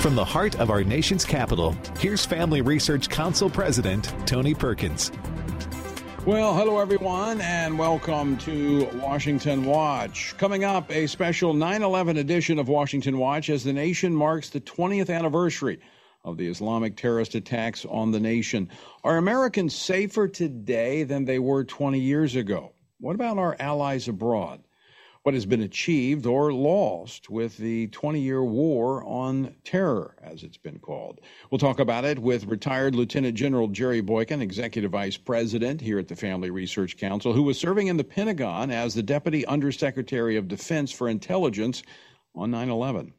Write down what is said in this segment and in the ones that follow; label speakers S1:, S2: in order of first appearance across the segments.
S1: From the heart of our nation's capital, here's Family Research Council President Tony Perkins.
S2: Well, hello everyone, and welcome to Washington Watch. Coming up, a special 9 11 edition of Washington Watch as the nation marks the 20th anniversary of the Islamic terrorist attacks on the nation. Are Americans safer today than they were 20 years ago? What about our allies abroad? What has been achieved or lost with the 20 year war on terror, as it's been called. We'll talk about it with retired Lieutenant General Jerry Boykin, Executive Vice President here at the Family Research Council, who was serving in the Pentagon as the Deputy Undersecretary of Defense for Intelligence on 9 11.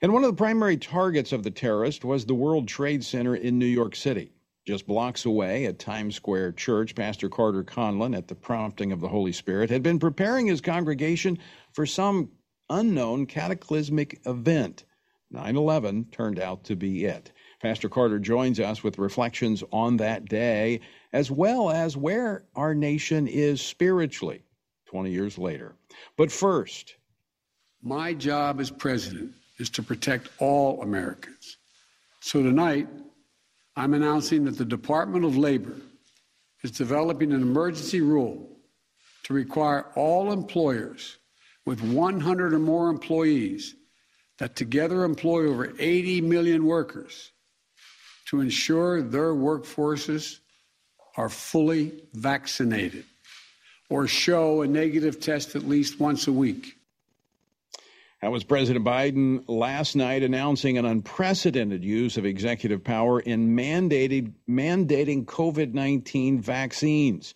S2: And one of the primary targets of the terrorist was the World Trade Center in New York City. Just blocks away at Times Square Church, Pastor Carter Conlon, at the prompting of the Holy Spirit, had been preparing his congregation for some unknown cataclysmic event. 9 11 turned out to be it. Pastor Carter joins us with reflections on that day, as well as where our nation is spiritually 20 years later. But first,
S3: my job as president is to protect all Americans. So tonight, I'm announcing that the Department of Labor is developing an emergency rule to require all employers with 100 or more employees that together employ over 80 million workers to ensure their workforces are fully vaccinated or show a negative test at least once a week.
S2: That was President Biden last night announcing an unprecedented use of executive power in mandating mandating COVID 19 vaccines.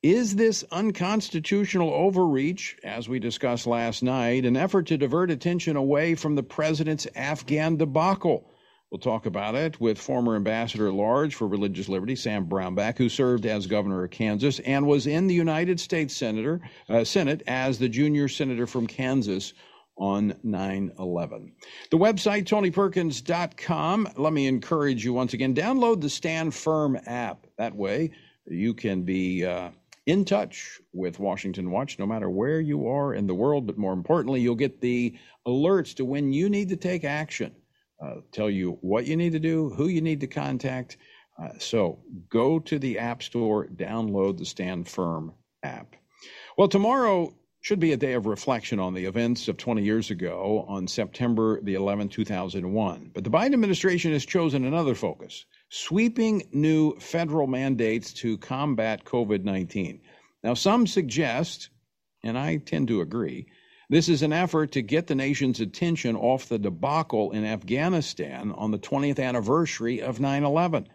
S2: Is this unconstitutional overreach, as we discussed last night, an effort to divert attention away from the president's Afghan debacle? We'll talk about it with former ambassador at large for religious liberty, Sam Brownback, who served as governor of Kansas and was in the United States Senator, uh, Senate as the junior senator from Kansas on 9 11. The website, tonyperkins.com. Let me encourage you once again download the Stand Firm app. That way, you can be uh, in touch with Washington Watch no matter where you are in the world. But more importantly, you'll get the alerts to when you need to take action, uh, tell you what you need to do, who you need to contact. Uh, so go to the App Store, download the Stand Firm app. Well, tomorrow should be a day of reflection on the events of 20 years ago on September the 11th, 2001. But the Biden administration has chosen another focus sweeping new federal mandates to combat COVID 19. Now, some suggest, and I tend to agree, this is an effort to get the nation's attention off the debacle in Afghanistan on the 20th anniversary of 9 11.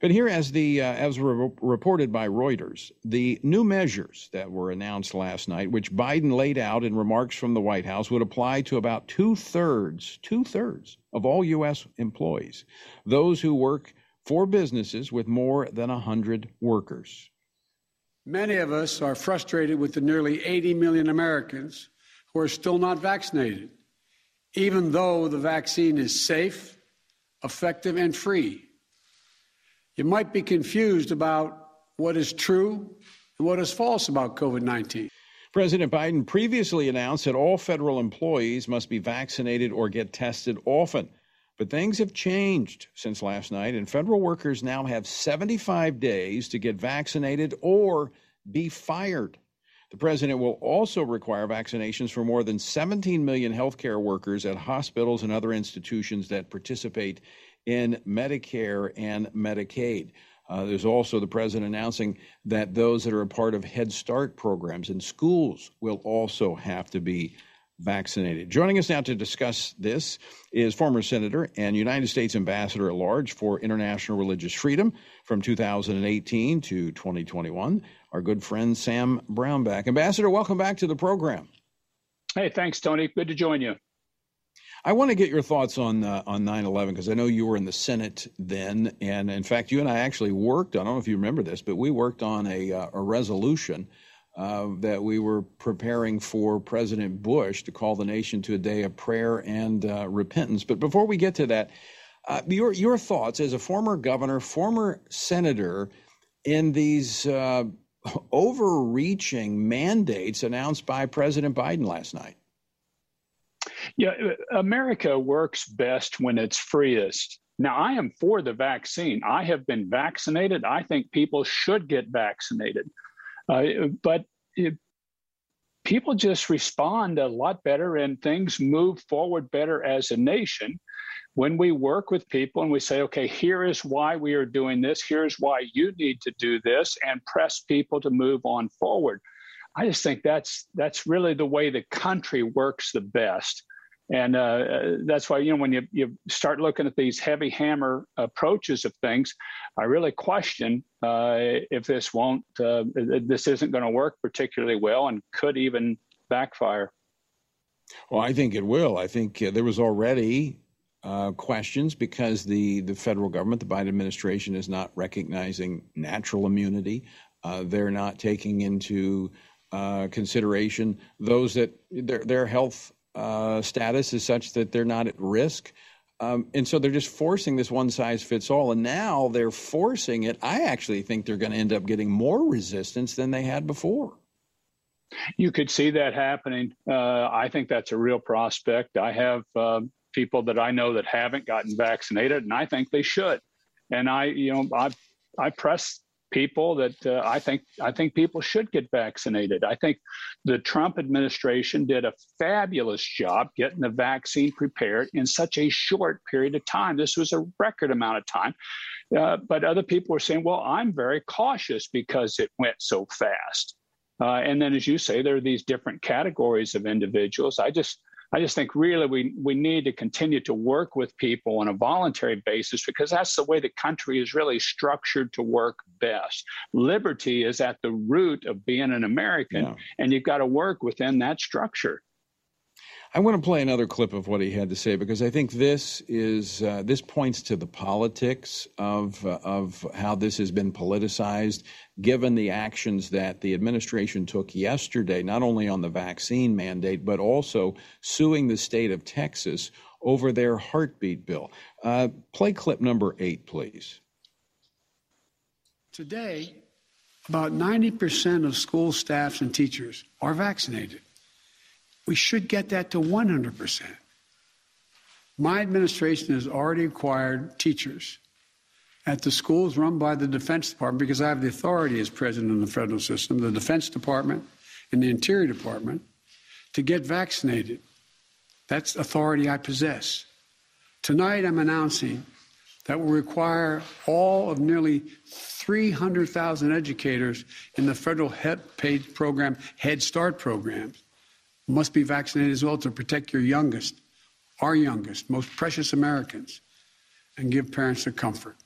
S2: But here, as the uh, as re- reported by Reuters, the new measures that were announced last night, which Biden laid out in remarks from the White House, would apply to about two thirds two thirds of all U.S. employees, those who work for businesses with more than hundred workers.
S3: Many of us are frustrated with the nearly 80 million Americans who are still not vaccinated, even though the vaccine is safe, effective, and free. You might be confused about what is true and what is false about COVID 19.
S2: President Biden previously announced that all federal employees must be vaccinated or get tested often. But things have changed since last night, and federal workers now have 75 days to get vaccinated or be fired. The president will also require vaccinations for more than 17 million healthcare workers at hospitals and other institutions that participate in Medicare and Medicaid. Uh, there's also the president announcing that those that are a part of Head Start programs in schools will also have to be vaccinated. Joining us now to discuss this is former Senator and United States Ambassador at Large for International Religious Freedom from 2018 to 2021, our good friend Sam Brownback. Ambassador, welcome back to the program.
S4: Hey, thanks, Tony. Good to join you.
S2: I want to get your thoughts on uh, on 9/11 because I know you were in the Senate then, and in fact, you and I actually worked. I don't know if you remember this, but we worked on a uh, a resolution uh, that we were preparing for President Bush to call the nation to a day of prayer and uh, repentance. But before we get to that, uh, your your thoughts as a former governor, former senator, in these uh, overreaching mandates announced by President Biden last night.
S4: Yeah, uh, America works best when it's freest. Now, I am for the vaccine. I have been vaccinated. I think people should get vaccinated. Uh, but it, people just respond a lot better and things move forward better as a nation when we work with people and we say, okay, here is why we are doing this, here's why you need to do this, and press people to move on forward. I just think that's that's really the way the country works the best. And uh, that's why, you know, when you, you start looking at these heavy hammer approaches of things, I really question uh, if this won't, uh, this isn't going to work particularly well and could even backfire.
S2: Well, I think it will. I think uh, there was already uh, questions because the, the federal government, the Biden administration, is not recognizing natural immunity. Uh, they're not taking into consideration those that their, their health uh, status is such that they're not at risk. Um, and so they're just forcing this one size fits all. And now they're forcing it. I actually think they're going to end up getting more resistance than they had before.
S4: You could see that happening. Uh, I think that's a real prospect. I have uh, people that I know that haven't gotten vaccinated, and I think they should. And I, you know, I I press people that uh, I think I think people should get vaccinated. I think the Trump administration did a fabulous job getting the vaccine prepared in such a short period of time. This was a record amount of time. Uh, but other people were saying, "Well, I'm very cautious because it went so fast." Uh, and then, as you say, there are these different categories of individuals. I just I just think really we, we need to continue to work with people on a voluntary basis because that's the way the country is really structured to work best. Liberty is at the root of being an American, yeah. and you've got to work within that structure.
S2: I want to play another clip of what he had to say because I think this is uh, this points to the politics of uh, of how this has been politicized, given the actions that the administration took yesterday, not only on the vaccine mandate but also suing the state of Texas over their heartbeat bill. Uh, play clip number eight, please.
S3: Today, about ninety percent of school staffs and teachers are vaccinated. We should get that to 100%. My administration has already acquired teachers at the schools run by the Defense Department because I have the authority as president of the federal system, the Defense Department and the Interior Department, to get vaccinated. That's authority I possess. Tonight, I'm announcing that will require all of nearly 300,000 educators in the federal paid program, Head Start programs, must be vaccinated as well to protect your youngest, our youngest, most precious Americans, and give parents the comfort.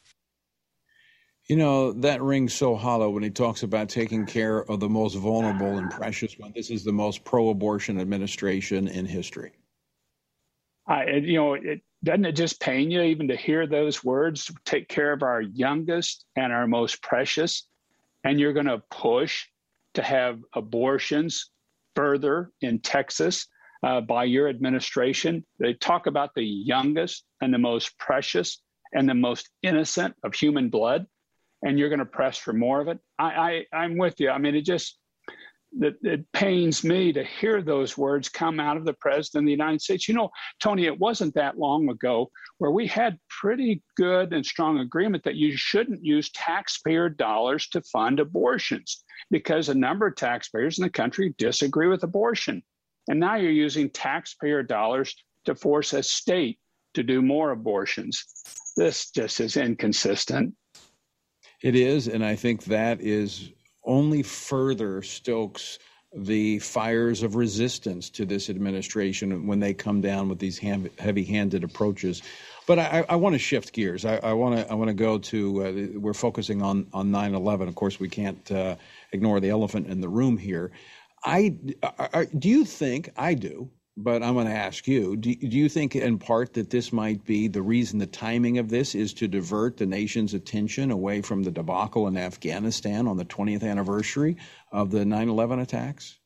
S2: You know, that rings so hollow when he talks about taking care of the most vulnerable and precious one. This is the most pro abortion administration in history.
S4: I, you know, it doesn't it just pain you even to hear those words? Take care of our youngest and our most precious, and you're going to push to have abortions further in Texas uh, by your administration. They talk about the youngest and the most precious and the most innocent of human blood, and you're going to press for more of it. I, I I'm with you. I mean, it just it, it pains me to hear those words come out of the president of the United States. You know, Tony, it wasn't that long ago where we had pretty good and strong agreement that you shouldn't use taxpayer dollars to fund abortions because a number of taxpayers in the country disagree with abortion. And now you're using taxpayer dollars to force a state to do more abortions. This just is inconsistent.
S2: It is. And I think that is only further stokes the fires of resistance to this administration when they come down with these heavy handed approaches. But I, I want to shift gears. I want to I want to go to uh, we're focusing on on 9/11. Of course, we can't uh, ignore the elephant in the room here. I, I do you think I do, but I'm going to ask you: do, do you think, in part, that this might be the reason the timing of this is to divert the nation's attention away from the debacle in Afghanistan on the 20th anniversary of the 9/11 attacks?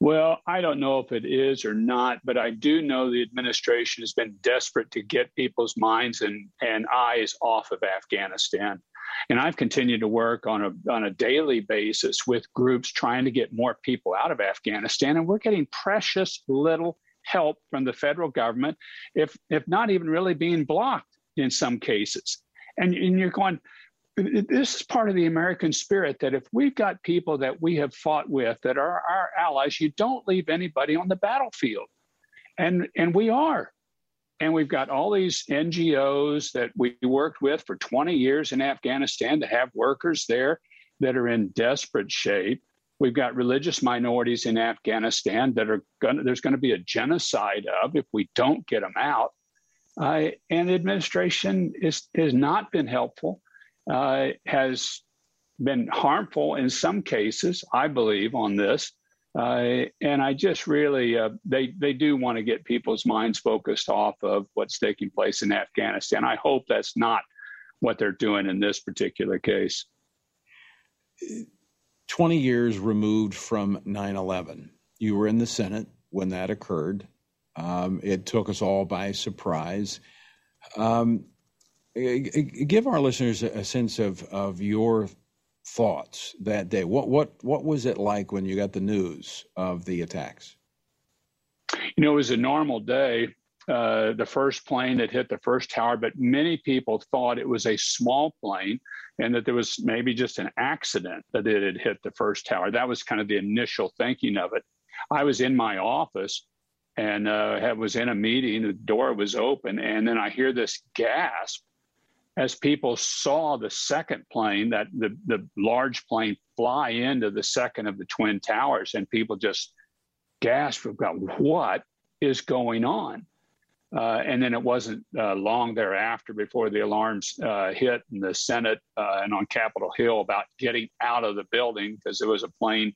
S4: Well, I don't know if it is or not, but I do know the administration has been desperate to get people's minds and, and eyes off of Afghanistan. And I've continued to work on a, on a daily basis with groups trying to get more people out of Afghanistan. And we're getting precious little help from the federal government, if, if not even really being blocked in some cases. And, and you're going, this is part of the American spirit that if we've got people that we have fought with that are our allies, you don't leave anybody on the battlefield. And, and we are. And we've got all these NGOs that we worked with for 20 years in Afghanistan to have workers there that are in desperate shape. We've got religious minorities in Afghanistan that are going there's going to be a genocide of if we don't get them out. Uh, and the administration is, has not been helpful, uh, has been harmful in some cases, I believe, on this. Uh, and I just really, uh, they they do want to get people's minds focused off of what's taking place in Afghanistan. I hope that's not what they're doing in this particular case.
S2: 20 years removed from 9 11. You were in the Senate when that occurred. Um, it took us all by surprise. Um, give our listeners a sense of, of your thoughts that day? What what what was it like when you got the news of the attacks?
S4: You know, it was a normal day. Uh, the first plane that hit the first tower, but many people thought it was a small plane and that there was maybe just an accident that it had hit the first tower. That was kind of the initial thinking of it. I was in my office and uh, was in a meeting. The door was open, and then I hear this gasp as people saw the second plane, that the, the large plane fly into the second of the twin towers, and people just gasped what is going on. Uh, and then it wasn't uh, long thereafter before the alarms uh, hit in the Senate uh, and on Capitol Hill about getting out of the building because there was a plane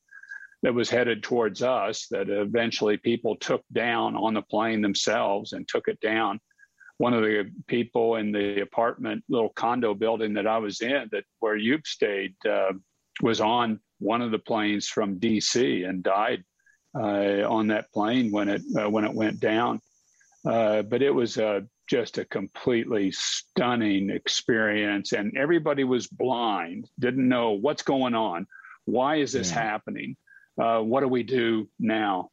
S4: that was headed towards us that eventually people took down on the plane themselves and took it down one of the people in the apartment little condo building that I was in that where you've stayed uh, was on one of the planes from DC and died uh, on that plane when it uh, when it went down. Uh, but it was just a completely stunning experience, and everybody was blind, didn't know what's going on. Why is this yeah. happening? Uh, what do we do now?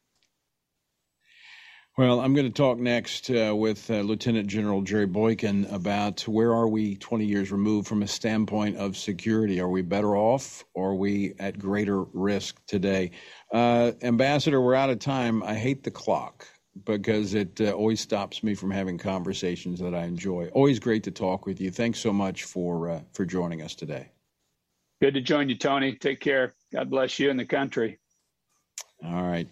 S2: Well, I'm going to talk next uh, with uh, Lieutenant General Jerry Boykin about where are we 20 years removed from a standpoint of security. Are we better off or are we at greater risk today? Uh, Ambassador, we're out of time. I hate the clock because it uh, always stops me from having conversations that I enjoy. Always great to talk with you. Thanks so much for uh, for joining us today.
S4: Good to join you, Tony. Take care. God bless you and the country.
S2: All right.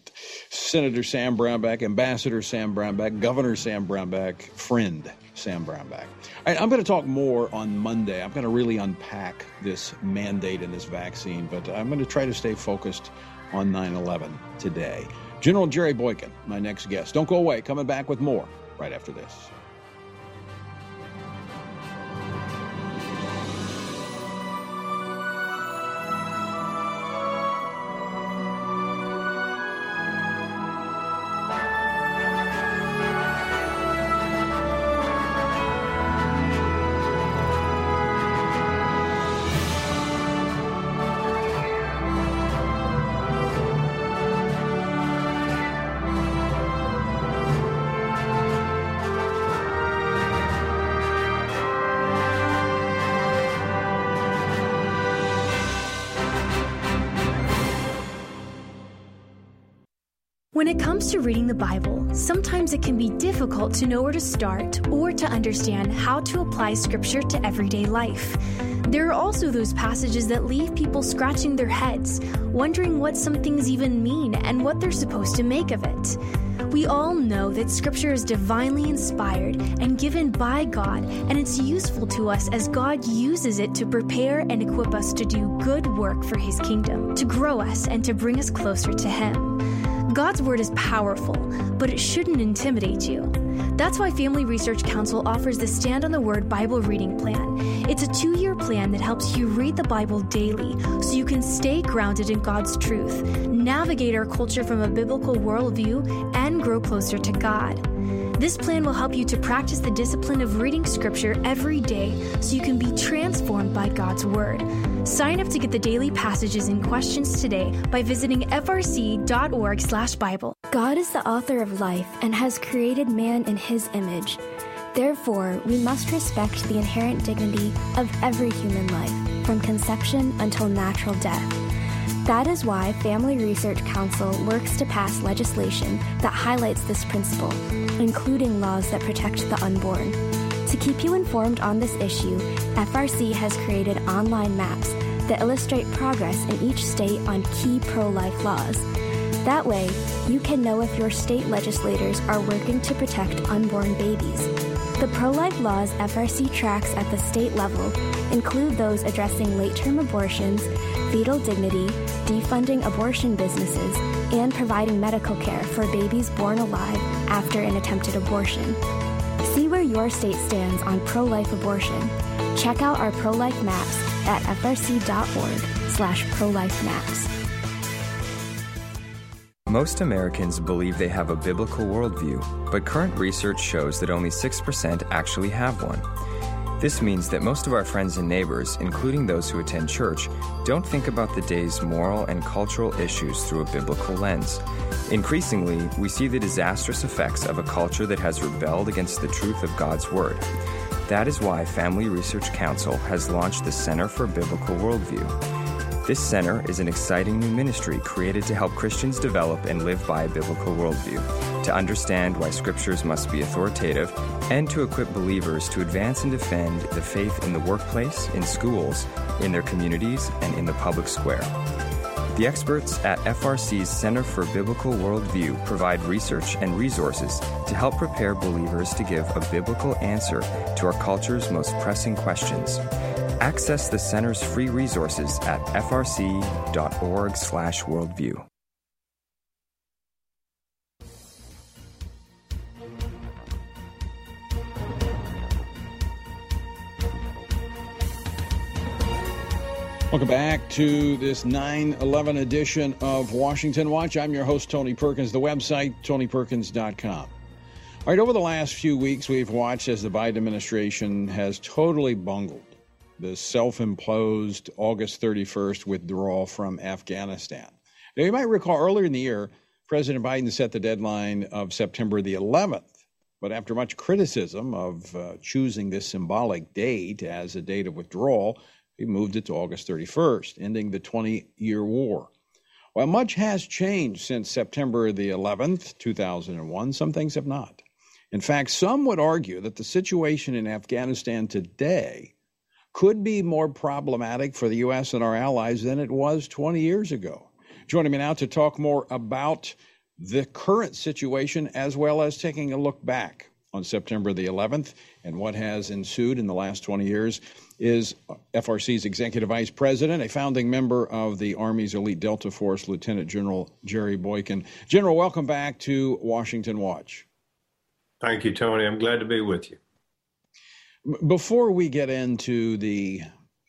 S2: Senator Sam Brownback, Ambassador Sam Brownback, Governor Sam Brownback, friend Sam Brownback. All right, I'm going to talk more on Monday. I'm going to really unpack this mandate and this vaccine, but I'm going to try to stay focused on 9 11 today. General Jerry Boykin, my next guest. Don't go away. Coming back with more right after this.
S5: When it comes to reading the Bible, sometimes it can be difficult to know where to start or to understand how to apply Scripture to everyday life. There are also those passages that leave people scratching their heads, wondering what some things even mean and what they're supposed to make of it. We all know that Scripture is divinely inspired and given by God, and it's useful to us as God uses it to prepare and equip us to do good work for His kingdom, to grow us, and to bring us closer to Him. God's Word is powerful, but it shouldn't intimidate you. That's why Family Research Council offers the Stand on the Word Bible Reading Plan. It's a two year plan that helps you read the Bible daily so you can stay grounded in God's truth, navigate our culture from a biblical worldview, and grow closer to God. This plan will help you to practice the discipline of reading Scripture every day so you can be transformed by God's Word. Sign up to get the daily passages and questions today by visiting frc.org/bible.
S6: God is the author of life and has created man in his image. Therefore, we must respect the inherent dignity of every human life, from conception until natural death. That is why Family Research Council works to pass legislation that highlights this principle, including laws that protect the unborn. To keep you informed on this issue, FRC has created online maps that illustrate progress in each state on key pro life laws. That way, you can know if your state legislators are working to protect unborn babies. The pro life laws FRC tracks at the state level include those addressing late term abortions, fetal dignity, defunding abortion businesses, and providing medical care for babies born alive after an attempted abortion. See where your state stands on pro-life abortion. Check out our pro-life maps at frc.org slash pro-life maps.
S7: Most Americans believe they have a biblical worldview, but current research shows that only 6% actually have one. This means that most of our friends and neighbors, including those who attend church, don't think about the day's moral and cultural issues through a biblical lens. Increasingly, we see the disastrous effects of a culture that has rebelled against the truth of God's Word. That is why Family Research Council has launched the Center for Biblical Worldview. This center is an exciting new ministry created to help Christians develop and live by a biblical worldview, to understand why scriptures must be authoritative, and to equip believers to advance and defend the faith in the workplace, in schools, in their communities, and in the public square. The experts at FRC's Center for Biblical Worldview provide research and resources to help prepare believers to give a biblical answer to our culture's most pressing questions. Access the center's free resources at frc.org/worldview.
S2: Welcome back to this 9 11 edition of Washington Watch. I'm your host, Tony Perkins. The website, tonyperkins.com. All right, over the last few weeks, we've watched as the Biden administration has totally bungled the self imposed August 31st withdrawal from Afghanistan. Now, you might recall earlier in the year, President Biden set the deadline of September the 11th. But after much criticism of uh, choosing this symbolic date as a date of withdrawal, he moved it to August 31st, ending the 20 year war. While much has changed since September the 11th, 2001, some things have not. In fact, some would argue that the situation in Afghanistan today could be more problematic for the U.S. and our allies than it was 20 years ago. Joining me now to talk more about the current situation as well as taking a look back on September the 11th and what has ensued in the last 20 years is FRC's Executive Vice President, a founding member of the Army's Elite Delta Force, Lieutenant General Jerry Boykin. General, welcome back to Washington Watch.
S8: Thank you, Tony. I'm glad to be with you.
S2: Before we get into the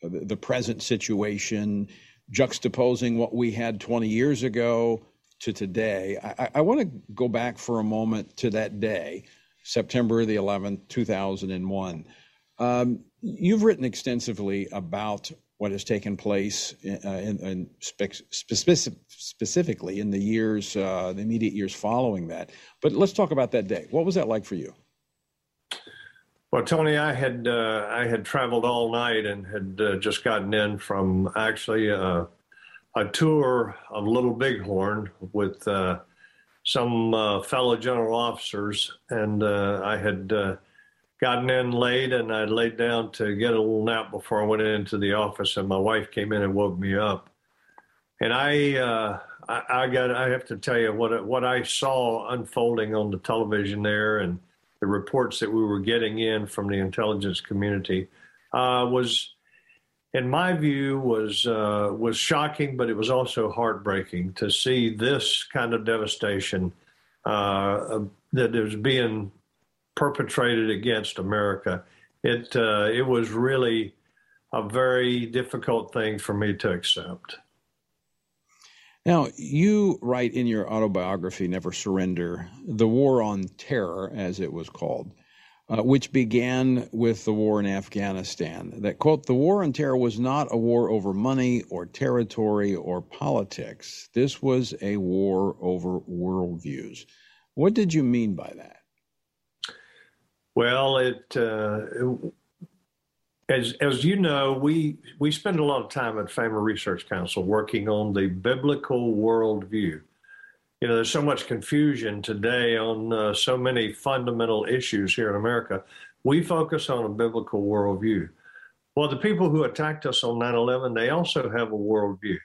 S2: the present situation, juxtaposing what we had 20 years ago to today, I, I want to go back for a moment to that day, September the 11th, 2001. Um, you've written extensively about what has taken place in, uh, in, in spe- specific, specifically in the years, uh, the immediate years following that. But let's talk about that day. What was that like for you?
S8: Well, Tony, I had uh, I had traveled all night and had uh, just gotten in from actually uh, a tour of Little Bighorn with uh, some uh, fellow general officers, and uh, I had gotten in late, and I laid down to get a little nap before I went into the office, and my wife came in and woke me up, and I. I, I got. I have to tell you what what I saw unfolding on the television there, and the reports that we were getting in from the intelligence community uh, was, in my view, was uh, was shocking, but it was also heartbreaking to see this kind of devastation uh, that is being perpetrated against America. It uh, it was really a very difficult thing for me to accept.
S2: Now, you write in your autobiography, Never Surrender, the war on terror, as it was called, uh, which began with the war in Afghanistan. That, quote, the war on terror was not a war over money or territory or politics. This was a war over worldviews. What did you mean by that?
S8: Well, it, uh, as as you know, we we spend a lot of time at Family Research Council working on the biblical worldview. You know, there's so much confusion today on uh, so many fundamental issues here in America. We focus on a biblical worldview. Well, the people who attacked us on 9/11, they also have a worldview,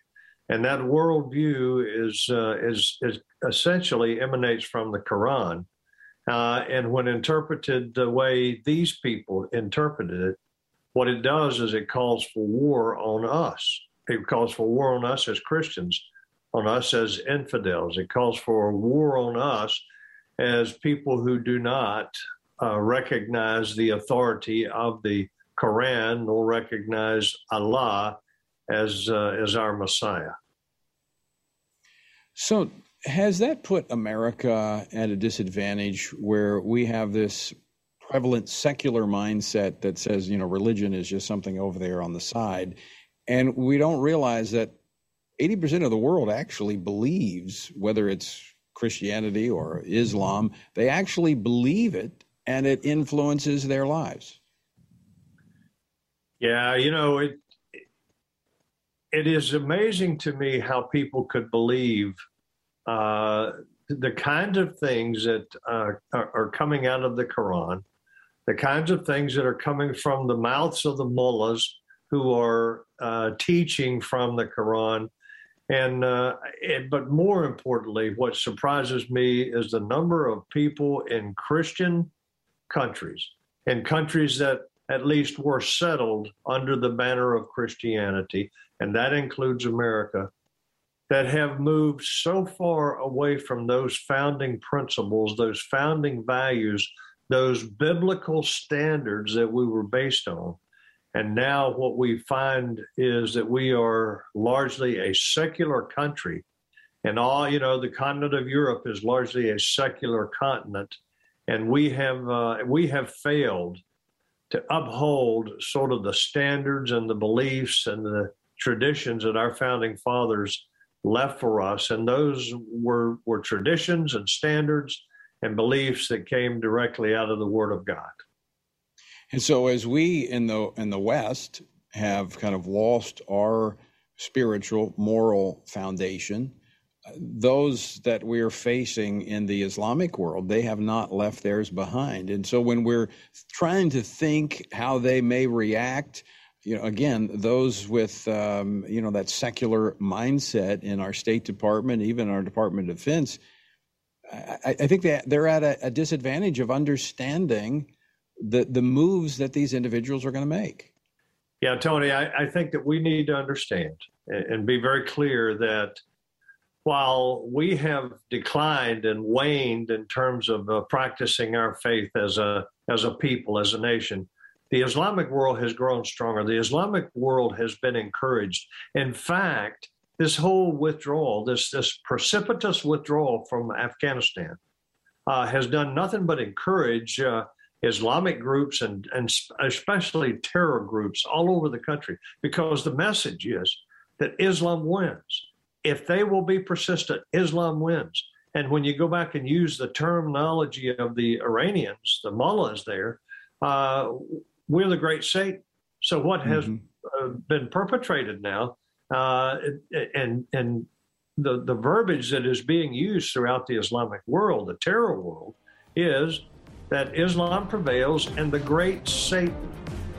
S8: and that worldview is uh, is, is essentially emanates from the Quran. Uh, and when interpreted the way these people interpreted it, what it does is it calls for war on us. It calls for war on us as Christians, on us as infidels. It calls for a war on us as people who do not uh, recognize the authority of the Quran nor recognize Allah as uh, as our Messiah.
S2: So, has that put America at a disadvantage where we have this prevalent secular mindset that says, you know, religion is just something over there on the side. And we don't realize that 80% of the world actually believes, whether it's Christianity or Islam, they actually believe it and it influences their lives.
S8: Yeah, you know, it it is amazing to me how people could believe uh, the kind of things that uh, are, are coming out of the Quran the kinds of things that are coming from the mouths of the mullahs who are uh, teaching from the Quran. And uh, it, but more importantly, what surprises me is the number of people in Christian countries, in countries that at least were settled under the banner of Christianity, and that includes America, that have moved so far away from those founding principles, those founding values those biblical standards that we were based on. And now what we find is that we are largely a secular country. And all, you know, the continent of Europe is largely a secular continent. And we have, uh, we have failed to uphold sort of the standards and the beliefs and the traditions that our founding fathers left for us. And those were, were traditions and standards and beliefs that came directly out of the Word of God.
S2: And so, as we in the in the West have kind of lost our spiritual, moral foundation, those that we're facing in the Islamic world, they have not left theirs behind. And so, when we're trying to think how they may react, you know, again, those with um, you know that secular mindset in our State Department, even our Department of Defense I, I think that they're at a, a, disadvantage of understanding the the moves that these individuals are going to make.
S8: Yeah, Tony, I, I, think that we need to understand and be very clear that while we have declined and waned in terms of uh, practicing our faith as a as a people, as a nation, the Islamic world has grown stronger. The Islamic world has been encouraged. In fact, this whole withdrawal, this this precipitous withdrawal from Afghanistan, uh, has done nothing but encourage uh, Islamic groups and and especially terror groups all over the country because the message is that Islam wins. If they will be persistent, Islam wins. And when you go back and use the terminology of the Iranians, the mullahs there, uh, we're the great Satan. So what has mm-hmm. Uh, been perpetrated now uh, and and the the verbiage that is being used throughout the Islamic world, the terror world, is that Islam prevails and the great Satan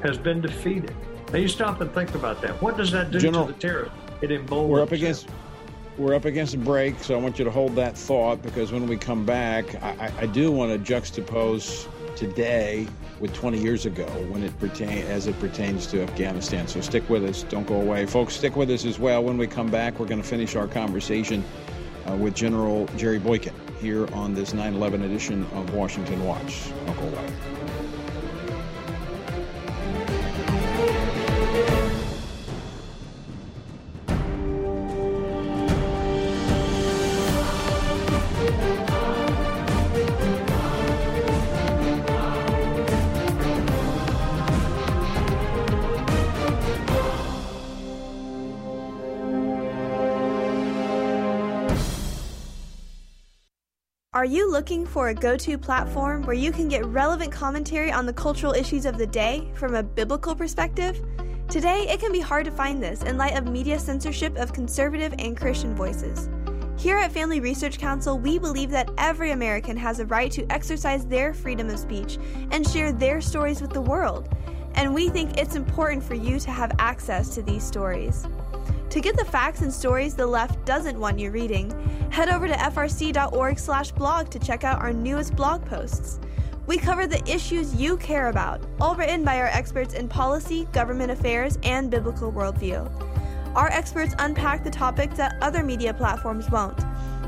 S8: has been defeated. Now you stop and think about that. What does that do General, to the terror? It emboldens.
S2: We're up against. We're up against a break, so I want you to hold that thought because when we come back, I, I do want to juxtapose today with 20 years ago when it pertain as it pertains to Afghanistan. So stick with us. Don't go away. Folks, stick with us as well. When we come back, we're going to finish our conversation uh, with General Jerry Boykin here on this 9-11 edition of Washington Watch. Don't go away.
S9: Looking for a go to platform where you can get relevant commentary on the cultural issues of the day from a biblical perspective? Today, it can be hard to find this in light of media censorship of conservative and Christian voices. Here at Family Research Council, we believe that every American has a right to exercise their freedom of speech and share their stories with the world. And we think it's important for you to have access to these stories. To get the facts and stories the left doesn't want you reading, head over to frc.org/blog to check out our newest blog posts. We cover the issues you care about, all written by our experts in policy, government affairs, and biblical worldview. Our experts unpack the topics that other media platforms won't,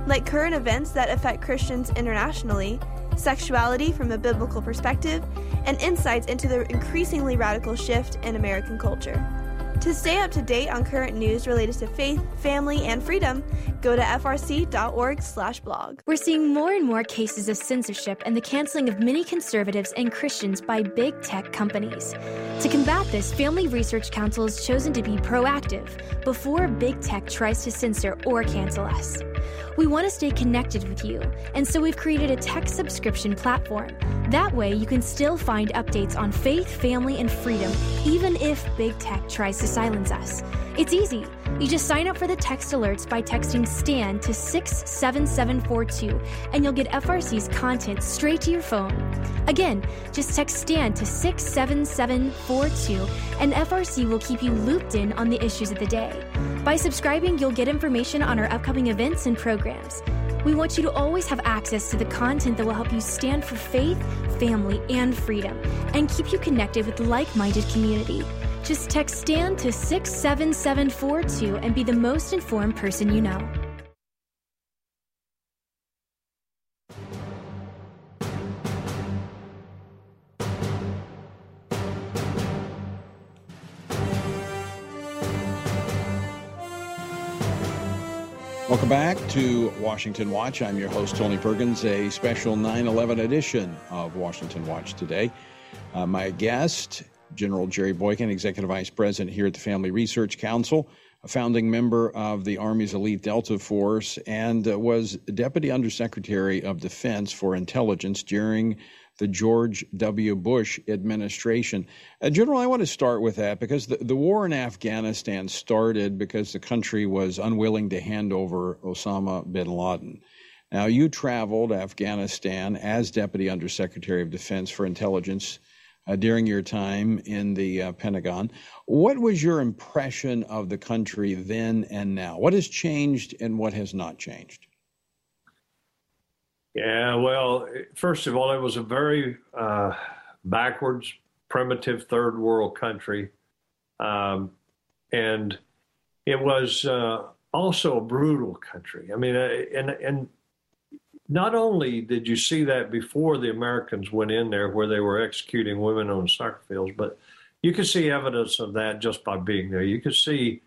S9: like current events that affect Christians internationally, sexuality from a biblical perspective, and insights into the increasingly radical shift in American culture. To stay up to date on current news related to faith, family, and freedom, go to frc.org/blog.
S5: We're seeing more and more cases of censorship and the canceling of many conservatives and Christians by big tech companies. To combat this, Family Research Council has chosen to be proactive before big tech tries to censor or cancel us. We want to stay connected with you, and so we've created a tech subscription platform. That way, you can still find updates on faith, family, and freedom, even if big tech tries to silence us. It's easy. You just sign up for the text alerts by texting STAN to 67742, and you'll get FRC's content straight to your phone. Again, just text STAN to 67742, and FRC will keep you looped in on the issues of the day. By subscribing, you'll get information on our upcoming events and programs. We want you to always have access to the content that will help you stand for faith, family, and freedom, and keep you connected with like minded community. Just text STAN to 67742 and be the most informed person you know.
S2: Welcome back to Washington Watch. I'm your host, Tony Perkins, a special 9 11 edition of Washington Watch today. Uh, my guest General Jerry Boykin, Executive Vice President here at the Family Research Council, a founding member of the Army's Elite Delta Force, and uh, was Deputy Undersecretary of Defense for Intelligence during the George W. Bush administration. Uh, General, I want to start with that because the, the war in Afghanistan started because the country was unwilling to hand over Osama bin Laden. Now, you traveled Afghanistan as Deputy Undersecretary of Defense for Intelligence uh, during your time in the uh, Pentagon. What was your impression of the country then and now? What has changed and what has not changed?
S8: Yeah, well, first of all, it was a very uh, backwards, primitive third world country. Um, and it was uh, also a brutal country. I mean, uh, and, and not only did you see that before the Americans went in there where they were executing women on soccer fields, but you could see evidence of that just by being there. You could see,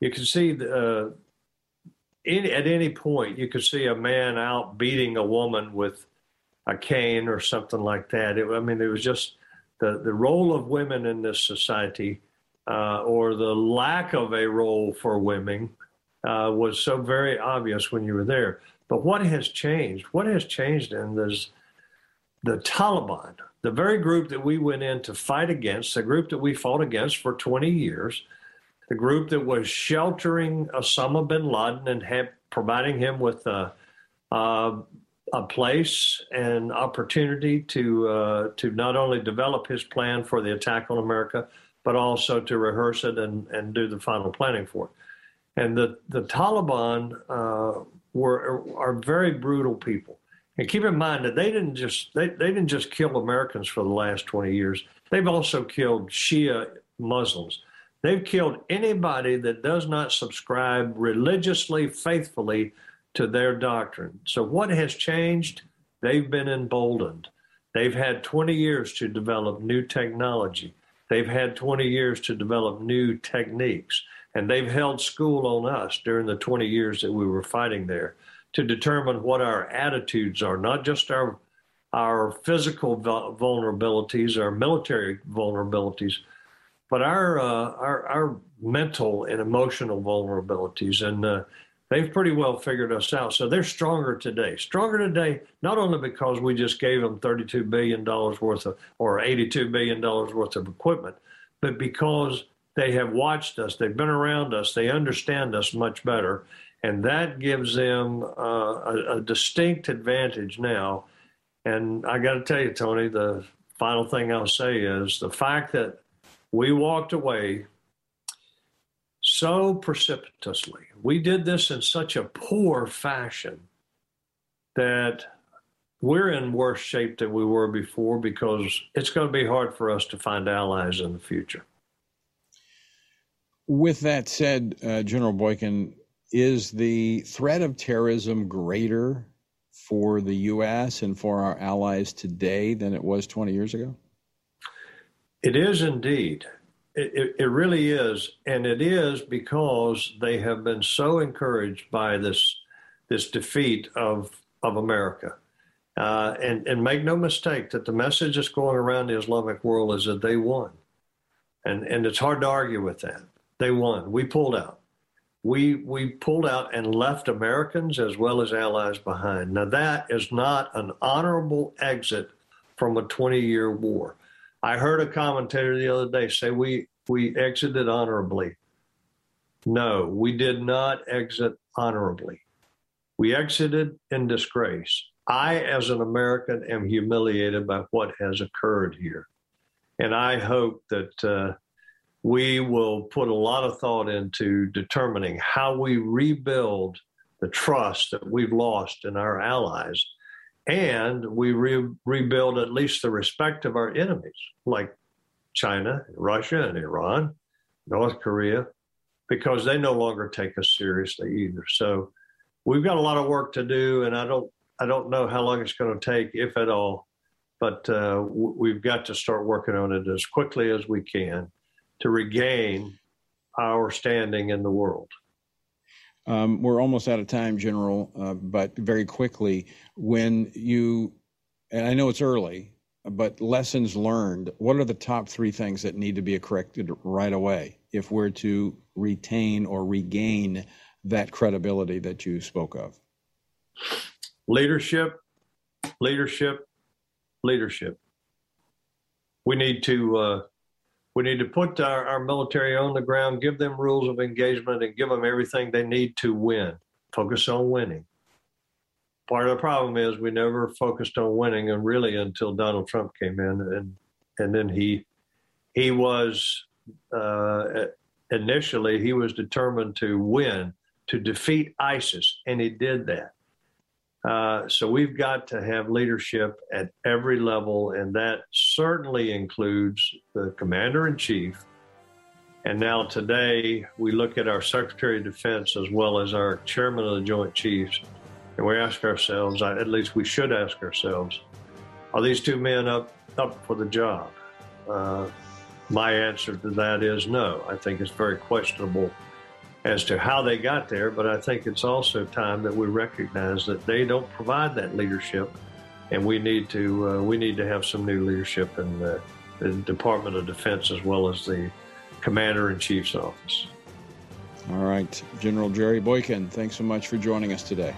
S8: you could see uh, any, at any point you could see a man out beating a woman with a cane or something like that. It, I mean, it was just the the role of women in this society, uh, or the lack of a role for women, uh, was so very obvious when you were there. But what has changed? What has changed in this? The Taliban, the very group that we went in to fight against, the group that we fought against for 20 years, the group that was sheltering Osama bin Laden and had, providing him with a, a, a place and opportunity to uh, to not only develop his plan for the attack on America, but also to rehearse it and, and do the final planning for it. And the the Taliban uh, were are very brutal people. And keep in mind that they didn't just they, they didn't just kill Americans for the last 20 years. They've also killed Shia Muslims. They've killed anybody that does not subscribe religiously, faithfully to their doctrine. So what has changed? They've been emboldened. They've had 20 years to develop new technology. They've had 20 years to develop new techniques. And they've held school on us during the 20 years that we were fighting there to determine what our attitudes are, not just our our physical vulnerabilities, our military vulnerabilities, but our uh, our, our mental and emotional vulnerabilities. And uh, they've pretty well figured us out. So they're stronger today. Stronger today, not only because we just gave them $32 billion worth of, or $82 billion worth of equipment, but because they have watched us, they've been around us, they understand us much better. And that gives them uh, a, a distinct advantage now. And I got to tell you, Tony, the final thing I'll say is the fact that we walked away so precipitously. We did this in such a poor fashion that we're in worse shape than we were before because it's going to be hard for us to find allies in the future.
S2: With that said, uh, General Boykin, is the threat of terrorism greater for the U.S. and for our allies today than it was 20 years ago?
S8: It is indeed. It, it, really is, and it is because they have been so encouraged by this this defeat of of America. Uh, and and make no mistake that the message that's going around the Islamic world is that they won, and and it's hard to argue with that. They won. We pulled out. We we pulled out and left Americans as well as allies behind. Now that is not an honorable exit from a 20 year war. I heard a commentator the other day say we we exited honorably. No, we did not exit honorably. We exited in disgrace. I, as an American, am humiliated by what has occurred here. And I hope that uh, we will put a lot of thought into determining how we rebuild the trust that we've lost in our allies and we re- rebuild at least the respect of our enemies, like China, Russia, and Iran, North Korea, because they no longer take us seriously either. So we've got a lot of work to do, and I don't I don't know how long it's going to take, if at all. But uh, w- we've got to start working on it as quickly as we can to regain our standing in the world.
S2: Um, we're almost out of time, General, uh, but very quickly, when you, and I know it's early, but lessons learned, what are the top three things that need to be corrected right away if we're to retain or regain that credibility that you spoke of?
S8: Leadership, leadership, leadership. We need to uh, we need to put our, our military on the ground, give them rules of engagement, and give them everything they need to win. Focus on winning. Part of the problem is we never focused on winning, and really until Donald Trump came in, and and then he he was uh, initially he was determined to win, to defeat ISIS, and he did that. Uh, so we've got to have leadership at every level, and that certainly includes the commander in chief. And now today we look at our Secretary of Defense as well as our chairman of the Joint Chiefs, and we ask ourselves, at least we should ask ourselves, are these two men up up for the job? Uh, my answer to that is no. I think it's very questionable as to how they got there, but I think it's also time that we recognize that they don't provide that leadership, and we need to uh, we need to have some new leadership in the, the Department of Defense as well as the Commander in Chief's office.
S2: All right, General Jerry Boykin, thanks so much for joining us today.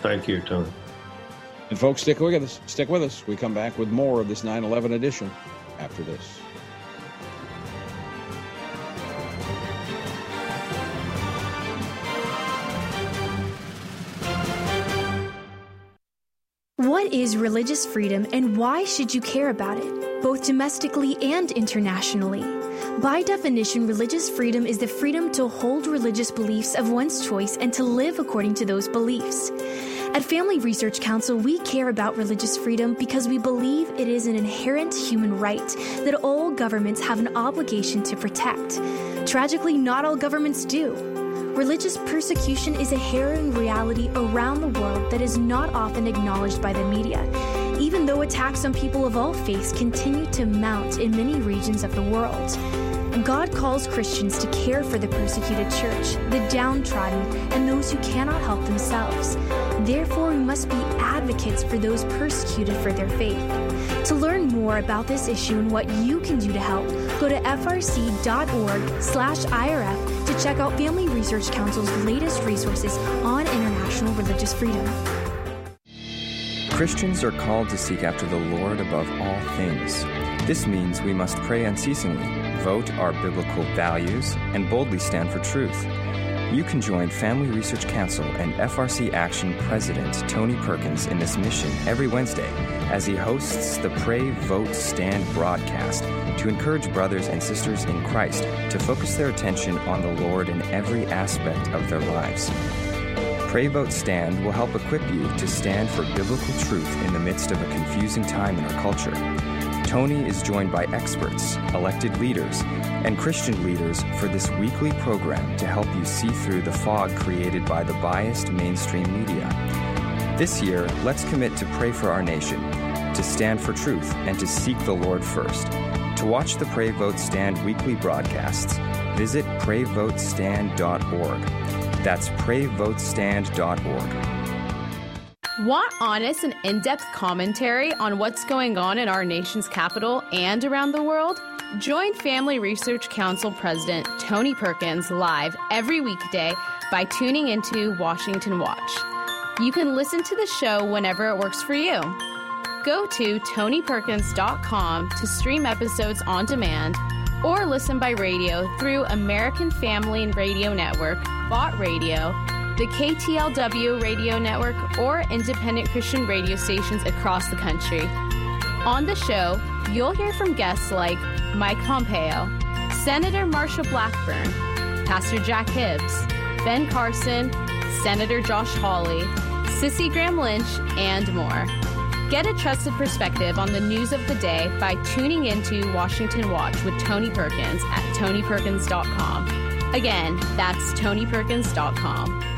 S8: Thank you, Tony.
S2: And folks, stick with us. Stick with us. We come back with more of this 9/11 edition after this.
S5: What is religious freedom and why should you care about it, both domestically and internationally? By definition, religious freedom is the freedom to hold religious beliefs of one's choice and to live according to those beliefs. At Family Research Council, we care about religious freedom because we believe it is an inherent human right that all governments have an obligation to protect. Tragically, not all governments do. Religious persecution is a harrowing reality around the world that is not often acknowledged by the media, even though attacks on people of all faiths continue to mount in many regions of the world. God calls Christians to care for the persecuted church, the downtrodden, and those who cannot help themselves. Therefore, we must be advocates for those persecuted for their faith. To learn more about this issue and what you can do to help, go to frc.org/irf check out Family Research Council's latest resources on international religious freedom.
S7: Christians are called to seek after the Lord above all things. This means we must pray unceasingly, vote our biblical values, and boldly stand for truth. You can join Family Research Council and FRC Action President Tony Perkins in this mission every Wednesday as he hosts the Pray, Vote, Stand broadcast to encourage brothers and sisters in Christ to focus their attention on the Lord in every aspect of their lives. Pray, Vote, Stand will help equip you to stand for biblical truth in the midst of a confusing time in our culture. Tony is joined by experts, elected leaders, and Christian leaders for this weekly program to help you see through the fog created by the biased mainstream media. This year, let's commit to pray for our nation, to stand for truth, and to seek the Lord first. To watch the Pray Vote Stand weekly broadcasts, visit prayvotestand.org. That's prayvotestand.org.
S10: Want honest and in depth commentary on what's going on in our nation's capital and around the world? Join Family Research Council President Tony Perkins live every weekday by tuning into Washington Watch. You can listen to the show whenever it works for you. Go to tonyperkins.com to stream episodes on demand or listen by radio through American Family and Radio Network, Bott Radio, the KTLW radio network, or independent Christian radio stations across the country. On the show, you'll hear from guests like Mike Pompeo, Senator Marsha Blackburn, Pastor Jack Hibbs, Ben Carson, Senator Josh Hawley, Cissie Graham Lynch, and more. Get a trusted perspective on the news of the day by tuning into Washington Watch with Tony Perkins at tonyperkins.com. Again, that's tonyperkins.com.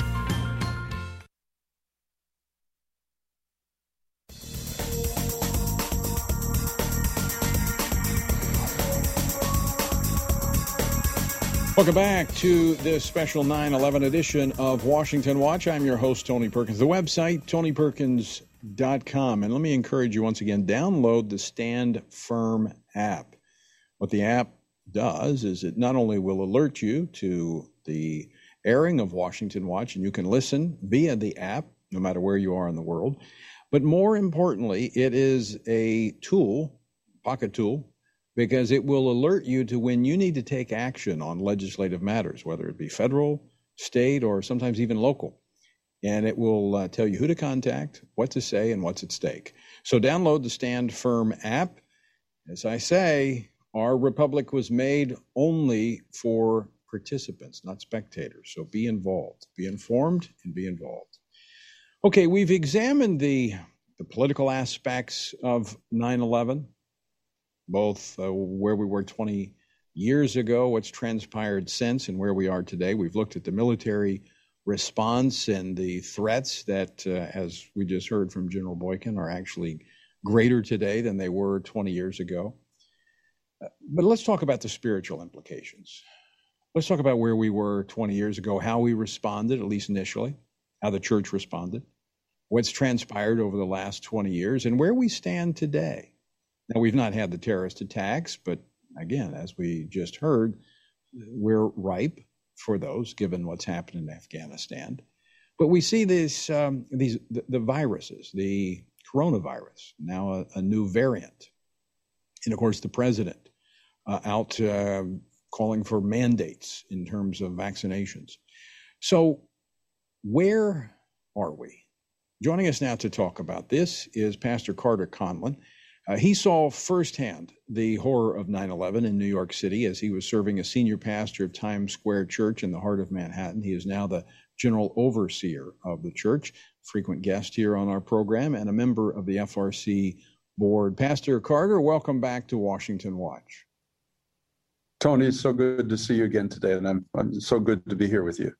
S2: Welcome back to this special 9 11 edition of Washington Watch. I'm your host, Tony Perkins. The website, tonyperkins.com. And let me encourage you once again download the Stand Firm app. What the app does is it not only will alert you to the airing of Washington Watch, and you can listen via the app no matter where you are in the world, but more importantly, it is a tool, pocket tool, because it will alert you to when you need to take action on legislative matters, whether it be federal, state, or sometimes even local. And it will uh, tell you who to contact, what to say, and what's at stake. So download the Stand Firm app. As I say, our republic was made only for participants, not spectators. So be involved, be informed, and be involved. Okay, we've examined the, the political aspects of 9 11 both uh, where we were 20 years ago, what's transpired since, and where we are today. We've looked at the military response and the threats that, uh, as we just heard from General Boykin, are actually greater today than they were 20 years ago. But let's talk about the spiritual implications. Let's talk about where we were 20 years ago, how we responded, at least initially, how the church responded, what's transpired over the last 20 years, and where we stand today. Now, we've not had the terrorist attacks, but again, as we just heard, we're ripe for those given what's happened in Afghanistan. But we see this, um, these the, the, viruses, the coronavirus, now a, a, new variant, and of course the president uh, out uh, calling for mandates in terms of vaccinations. So, where are we? Joining us now to talk about this is Pastor Carter Conlon. Uh, he saw firsthand the horror of 9 11 in New York City as he was serving as senior pastor of Times Square Church in the heart of Manhattan. He is now the general overseer of the church, frequent guest here on our program, and a member of the FRC board. Pastor Carter, welcome back to Washington Watch.
S11: Tony, it's so good to see you again today, and I'm, I'm so good to be here with you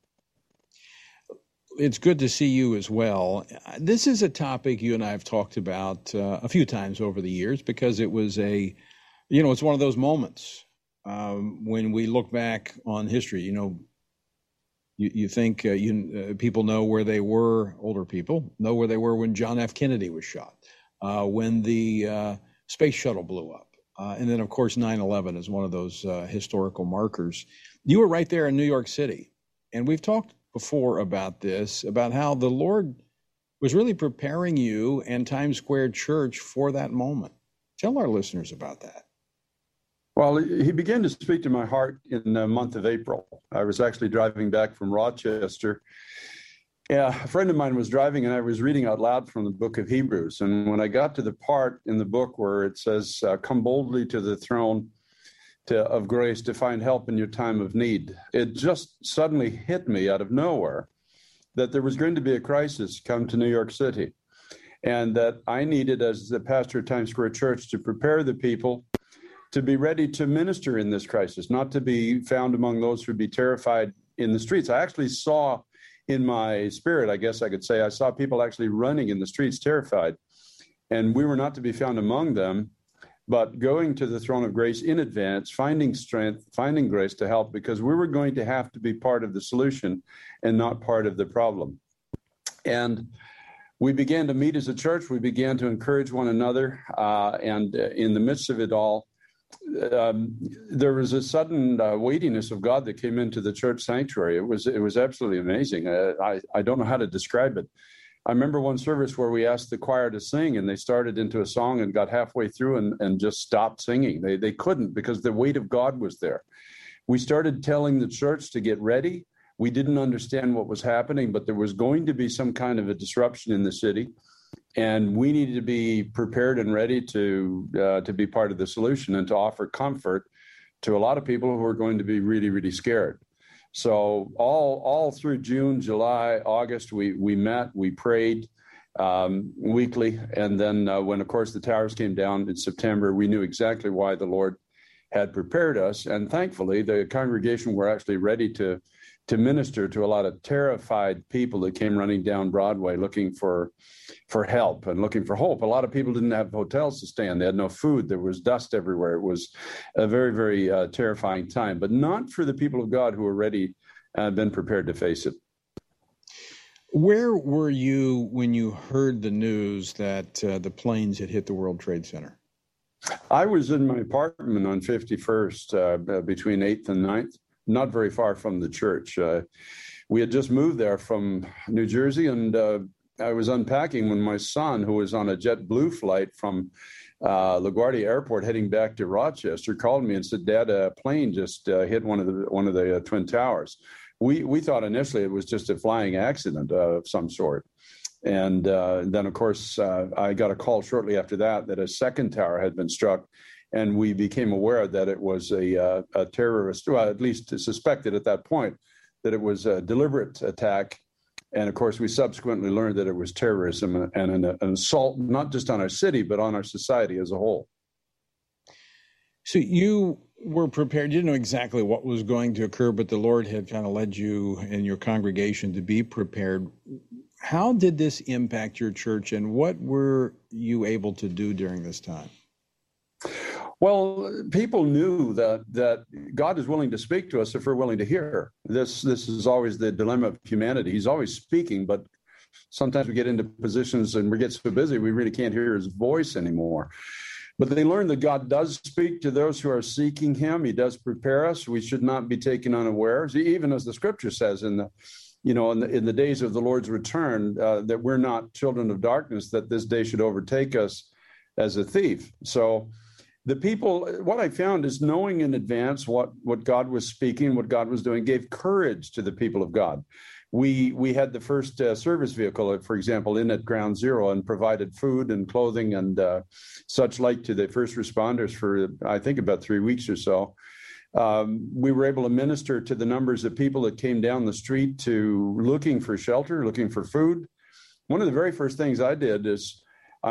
S2: it's good to see you as well. This is a topic you and I have talked about uh, a few times over the years because it was a, you know, it's one of those moments um, when we look back on history. You know, you, you think uh, you uh, people know where they were, older people know where they were when John F. Kennedy was shot, uh, when the uh, space shuttle blew up. Uh, and then, of course, 9 11 is one of those historical markers. You were right there in New York City. And we've talked before about this, about how the Lord was really preparing you and Times Square Church for that moment. Tell our listeners about that.
S11: Well, he began to speak to my heart in the month of April. I was actually driving back from Rochester. Yeah, a friend of mine was driving, and I was reading out loud from the book of Hebrews. And when I got to the part in the book where it says, uh, Come boldly to the throne to, of grace to find help in your time of need, it just suddenly hit me out of nowhere that there was going to be a crisis come to New York City. And that I needed, as the pastor of Times Square Church, to prepare the people to be ready to minister in this crisis, not to be found among those who would be terrified in the streets. I actually saw in my spirit, I guess I could say, I saw people actually running in the streets terrified. And we were not to be found among them, but going to the throne of grace in advance, finding strength, finding grace to help, because we were going to have to be part of the solution and not part of the problem. And we began to meet as a church. We began to encourage one another. Uh, and uh, in the midst of it all, um, there was a sudden uh, weightiness of God that came into the church sanctuary. It was it was absolutely amazing. Uh, I I don't know how to describe it. I remember one service where we asked the choir to sing, and they started into a song and got halfway through and, and just stopped singing. They they couldn't because the weight of God was there. We started telling the church to get ready. We didn't understand what was happening, but there was going to be some kind of a disruption in the city and we needed to be prepared and ready to uh, to be part of the solution and to offer comfort to a lot of people who are going to be really really scared so all all through june july august we we met we prayed um, weekly. And then uh, when of course the towers came down in september we knew exactly why the lord had prepared us. And thankfully the congregation were actually ready to to minister to a lot of terrified people that came running down Broadway looking for for help and looking for hope. A lot of people didn't have hotels to stay in; they had no food. There was dust everywhere. It was a very, very uh, terrifying time, but not for the people of God who were ready and uh, been prepared to face it.
S2: Where were you when you heard the news that uh, the planes had hit the World Trade Center?
S11: I was in my apartment on 51st uh, between 8th and 9th not very far from the church. Uh, we had just moved there from New Jersey, and uh, I was unpacking when my son, who was on a JetBlue flight from uh, LaGuardia Airport heading back to Rochester, called me and said, "Dad, a plane just uh, hit one of the one of the uh, twin towers." We we thought initially it was just a flying accident of some sort. And uh, then, of course, I got a call shortly after that that a second tower had been struck and we became aware that it was a, uh, a terrorist, well, at least suspected at that point that it was a deliberate attack. And of course, we subsequently learned that it was terrorism and an, an assault, not just on our city, but on our society as a whole.
S2: So you were prepared. You didn't know exactly what was going to occur, but the Lord had kind of led you and your congregation to be prepared. How did this impact your church, and what were you able to do during this time?
S11: Well, people knew that that God is willing to speak to us if we're willing to hear. This this is always the dilemma of humanity. He's always speaking, but sometimes we get into positions and we get so busy we really can't hear his voice anymore. But they learned that God does speak to those who are seeking him. He does prepare us. We should not be taken unawares, even as the scripture says in the you know, in the, in the days of the Lord's return, uh, that we're not children of darkness, that this day should overtake us as a thief. So the people what i found is knowing in advance what what god was speaking what god was doing gave courage to the people of god. We we had the first uh, service vehicle for example in at ground zero and provided food and clothing and uh, such like to the first responders for i think about three weeks or so. Um, we were able to minister to the numbers of people that came down the street to looking for shelter looking for food. One of the very first things i did is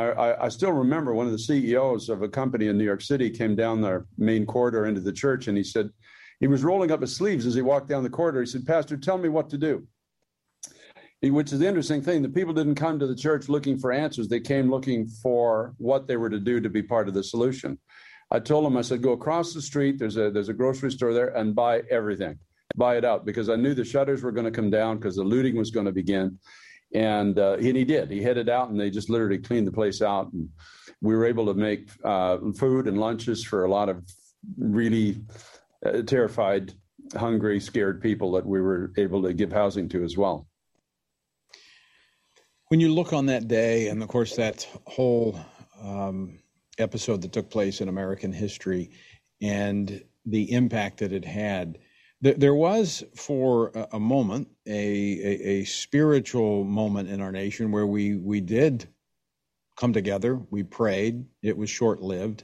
S11: I, I, still remember one of the CEOs of a company in New York City came down the main corridor into the church and he said, he was rolling up his sleeves as he walked down the corridor. He said, Pastor, tell me what to do. Which is the interesting thing. The people didn't come to the church looking for answers. They came looking for what they were to do to be part of the solution. I told him, I said, go across the street. There's a there's a grocery store there and buy everything. Buy it out because I knew the shutters were going to come down because the looting was going to begin and uh, and he did. He headed out, and they just literally cleaned the place out. And we were able to make uh, food and lunches for a lot of really uh, terrified, hungry, scared people that we were able to give housing to as well.
S2: When you look on that day, and of course, that whole um, episode that took place in American history and the impact that it had, there was for a moment a, a, a, spiritual moment in our nation where we, we did come together, we prayed, it was short lived.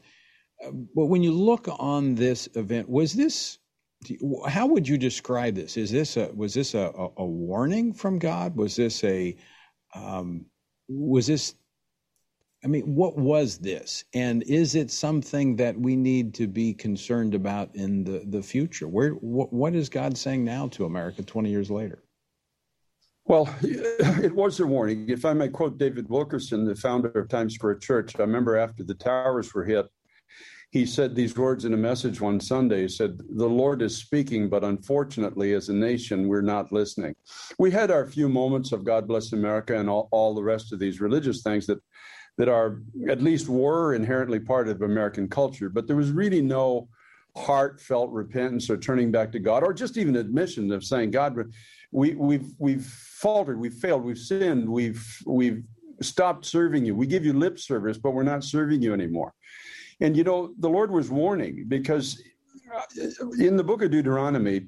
S2: But when you look on this event, was this how would you describe this? Is this a was this a, a, warning from God? Was this a um, was this I mean, what was this? And is it something that we need to be concerned about in the, the future? Where what, what is God saying now to America 20 years later?
S11: Well, it was a warning. If I may quote David Wilkerson, the founder of Times Square Church, I remember after the towers were hit, he said these words in a message one Sunday. He said, The Lord is speaking, but unfortunately, as a nation, we're not listening. We had our few moments of God bless America and all, all the rest of these religious things that, that are, at least were inherently part of American culture, but there was really no heartfelt repentance or turning back to God, or just even admission of saying, God, we, we've, we've faltered, we've failed, we've sinned, we've, we've stopped serving you. We give you lip service, but we're not serving you anymore. And you know, the Lord was warning because uh, in the book of Deuteronomy,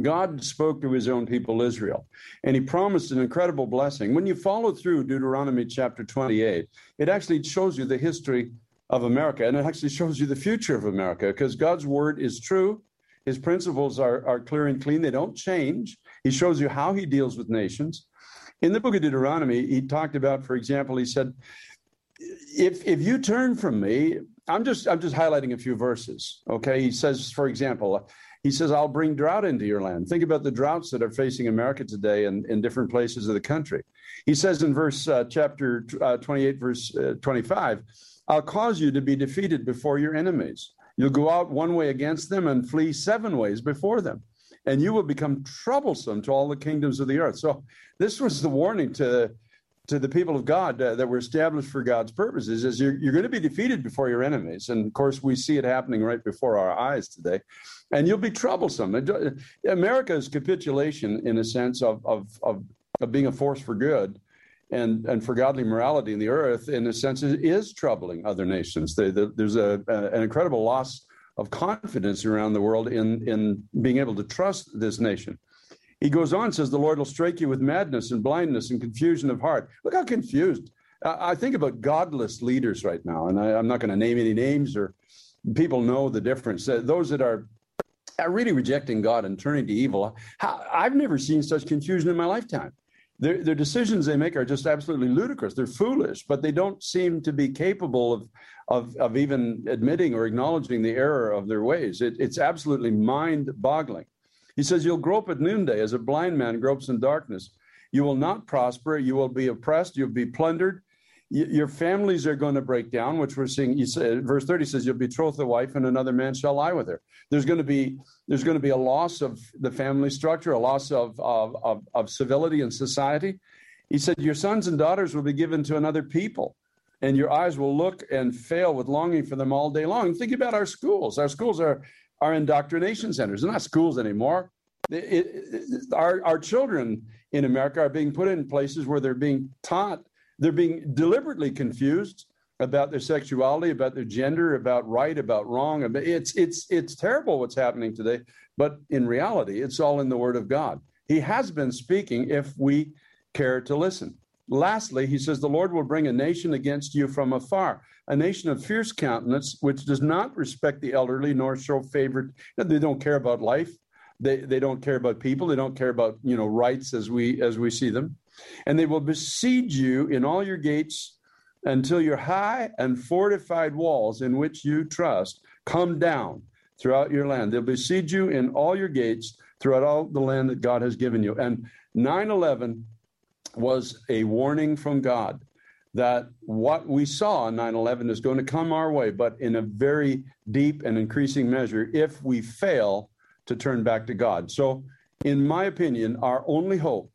S11: God spoke to his own people, Israel, and he promised an incredible blessing. When you follow through Deuteronomy chapter 28, it actually shows you the history of America, and it actually shows you the future of America because God's word is true. His principles are, are clear and clean, they don't change. He shows you how he deals with nations. In the book of Deuteronomy, he talked about, for example, he said, if if you turn from me, I'm just I'm just highlighting a few verses. Okay, he says, for example, he says, I'll bring drought into your land. Think about the droughts that are facing America today in, in different places of the country. He says in verse uh, chapter uh, 28, verse uh, 25, I'll cause you to be defeated before your enemies. You'll go out one way against them and flee seven ways before them. And you will become troublesome to all the kingdoms of the earth. So, this was the warning to to the people of God uh, that were established for God's purposes is you're, you're going to be defeated before your enemies. And of course, we see it happening right before our eyes today. And you'll be troublesome. America's capitulation, in a sense, of, of, of, of being a force for good and, and for godly morality in the earth, in a sense, is troubling other nations. They, the, there's a, a, an incredible loss of confidence around the world in, in being able to trust this nation. He goes on, says, The Lord will strike you with madness and blindness and confusion of heart. Look how confused. I think about godless leaders right now, and I, am not going to name any names or people know the difference. Uh, those that are really rejecting God and turning to evil. I've never seen such confusion in my lifetime. Their, their decisions they make are just absolutely ludicrous. They're foolish, but they don't seem to be capable of, of, of even admitting or acknowledging the error of their ways. It, it's absolutely mind boggling. He says, You'll grope at noonday as a blind man gropes in darkness. You will not prosper. You will be oppressed. You'll be plundered. Your families are going to break down, which we're seeing. You say, verse 30 says, You'll betroth a wife, and another man shall lie with her. There's going to be there's going to be a loss of the family structure, a loss of, of, of, of civility in society. He said, Your sons and daughters will be given to another people and your eyes will look and fail with longing for them all day long. Think about our schools. Our schools are are indoctrination centers. They're not schools anymore. It, it, our, our children in America are being put in places where they're being taught, they're being deliberately confused about their sexuality, about their gender, about right, about wrong. It's, it's, it's terrible what's happening today, but in reality, it's all in the Word of God. He has been speaking if we care to listen. Lastly, he says, The Lord will bring a nation against you from afar a nation of fierce countenance, which does not respect the elderly nor show favor. They don't care about life. They, they don't care about people. They don't care about you know rights as we as we see them, and they will besiege you in all your gates until your high and fortified walls in which you trust come down throughout your land. They'll besiege you in all your gates throughout all the land that God has given you. And 9 11 was a warning from God that what we saw on 9 11 is going to come our way, but in a very deep and increasing measure if we fail to turn back to God. So, in my opinion, our only hope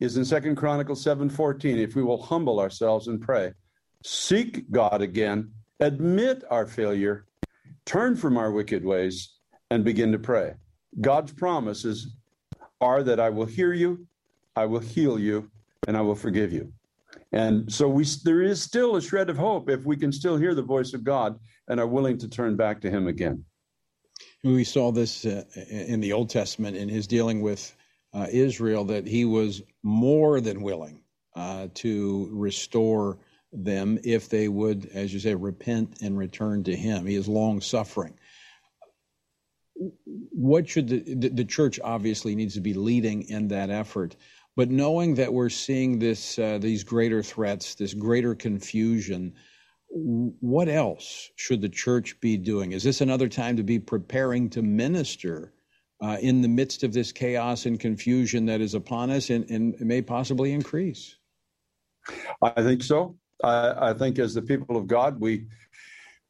S11: is in Second Chronicles 7:14 if we will humble ourselves and pray seek God again, admit our failure, turn from our wicked ways, and begin to pray. God's promises are that I will hear you, I will heal you, and I will forgive you. And so we there is still a shred of hope if we can still hear the voice of God and are willing to turn back to him again.
S2: We saw this uh, in the Old Testament in his dealing with uh, Israel that he was more than willing uh, to restore them if they would, as you say, repent and return to him. He is long suffering. What should the, the, the church obviously needs to be leading in that effort? But knowing that we're seeing this, uh, these greater threats, this greater confusion, what else should the church be doing? Is this another time to be preparing to minister uh, in the midst of this chaos and confusion that is upon us and, and may possibly increase?
S11: I think so. I, I, think as the people of God, we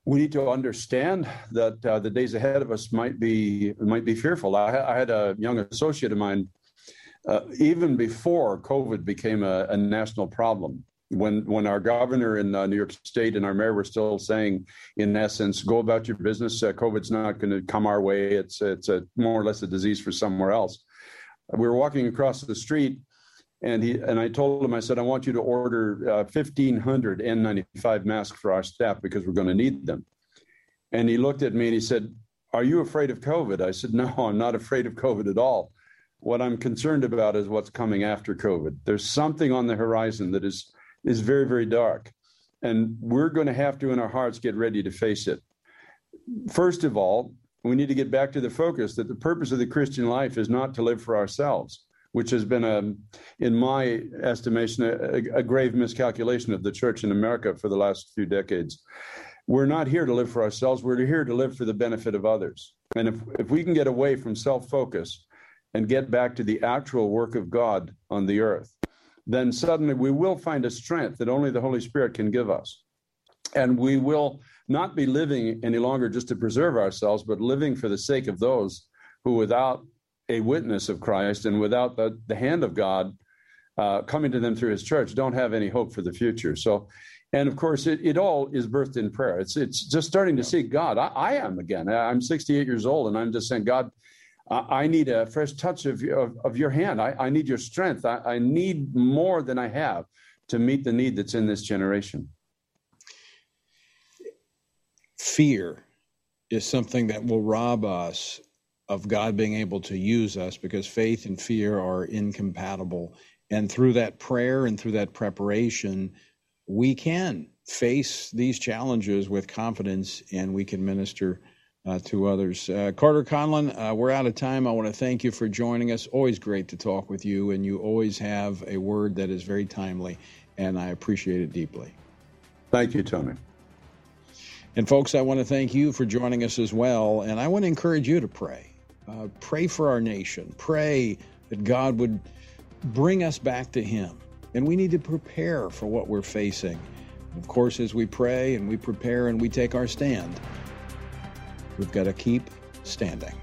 S11: we need to understand that uh, the days ahead of us might be might be fearful. I, I had a young associate of mine, uh, even before COVID became a, a national problem when when our governor in uh, New York State and our mayor were still saying, in essence, go about your business. Uh, COVID's not going to come our way. It's it's a more or less a disease for somewhere else. We were walking across the street, and he and I told him, I said, I want you to order uh, 1,500 N95 masks for our staff because we're going to need them. And he looked at me and he said, Are you afraid of COVID? I said, No, I'm not afraid of COVID at all. What I'm concerned about is what's coming after COVID. There's something on the horizon that is is very, very dark. And we're going to have to, in our hearts, get ready to face it. First of all, we need to get back to the focus that the purpose of the Christian life is not to live for ourselves, which has been, a, in my estimation, a, a grave miscalculation of the church in America for the last few decades. We're not here to live for ourselves, we're here to live for the benefit of others. And if, if we can get away from self focus and get back to the actual work of God on the earth, then suddenly we will find a strength that only the Holy Spirit can give us. And we will not be living any longer just to preserve ourselves, but living for the sake of those who, without a witness of Christ and without the, the hand of God uh, coming to them through his church, don't have any hope for the future. So, and of course, it, it all is birthed in prayer. It's, it's just starting to see God. I, I am again. I'm 68 years old, and I'm just saying, God, I need a fresh touch of, of, of your hand. I, I, need your strength. I, I need more than I have to meet the need that's in this generation.
S2: Fear is something that will rob us of God being able to use us because faith and fear are incompatible. And through that prayer and through that preparation, we can face these challenges with confidence and we can minister uh, to others. Uh, Carter Conlon, uh, we're out of time. I want to thank you for joining us. Always great to talk with you, and you always have a word that is very timely, and I appreciate it deeply.
S11: Thank you, Tony.
S2: And folks, I want to thank you for joining us as well, and I want to encourage you to pray. Uh, pray for our nation. Pray that God would bring us back to Him, and we need to prepare for what we're facing. Of course, as we pray and we prepare and we take our stand. We've got to keep standing.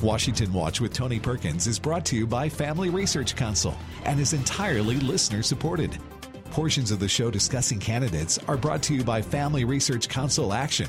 S1: Washington Watch with Tony Perkins is brought to you by Family Research Council and is entirely listener supported. Portions of the show discussing candidates are brought to you by Family Research Council Action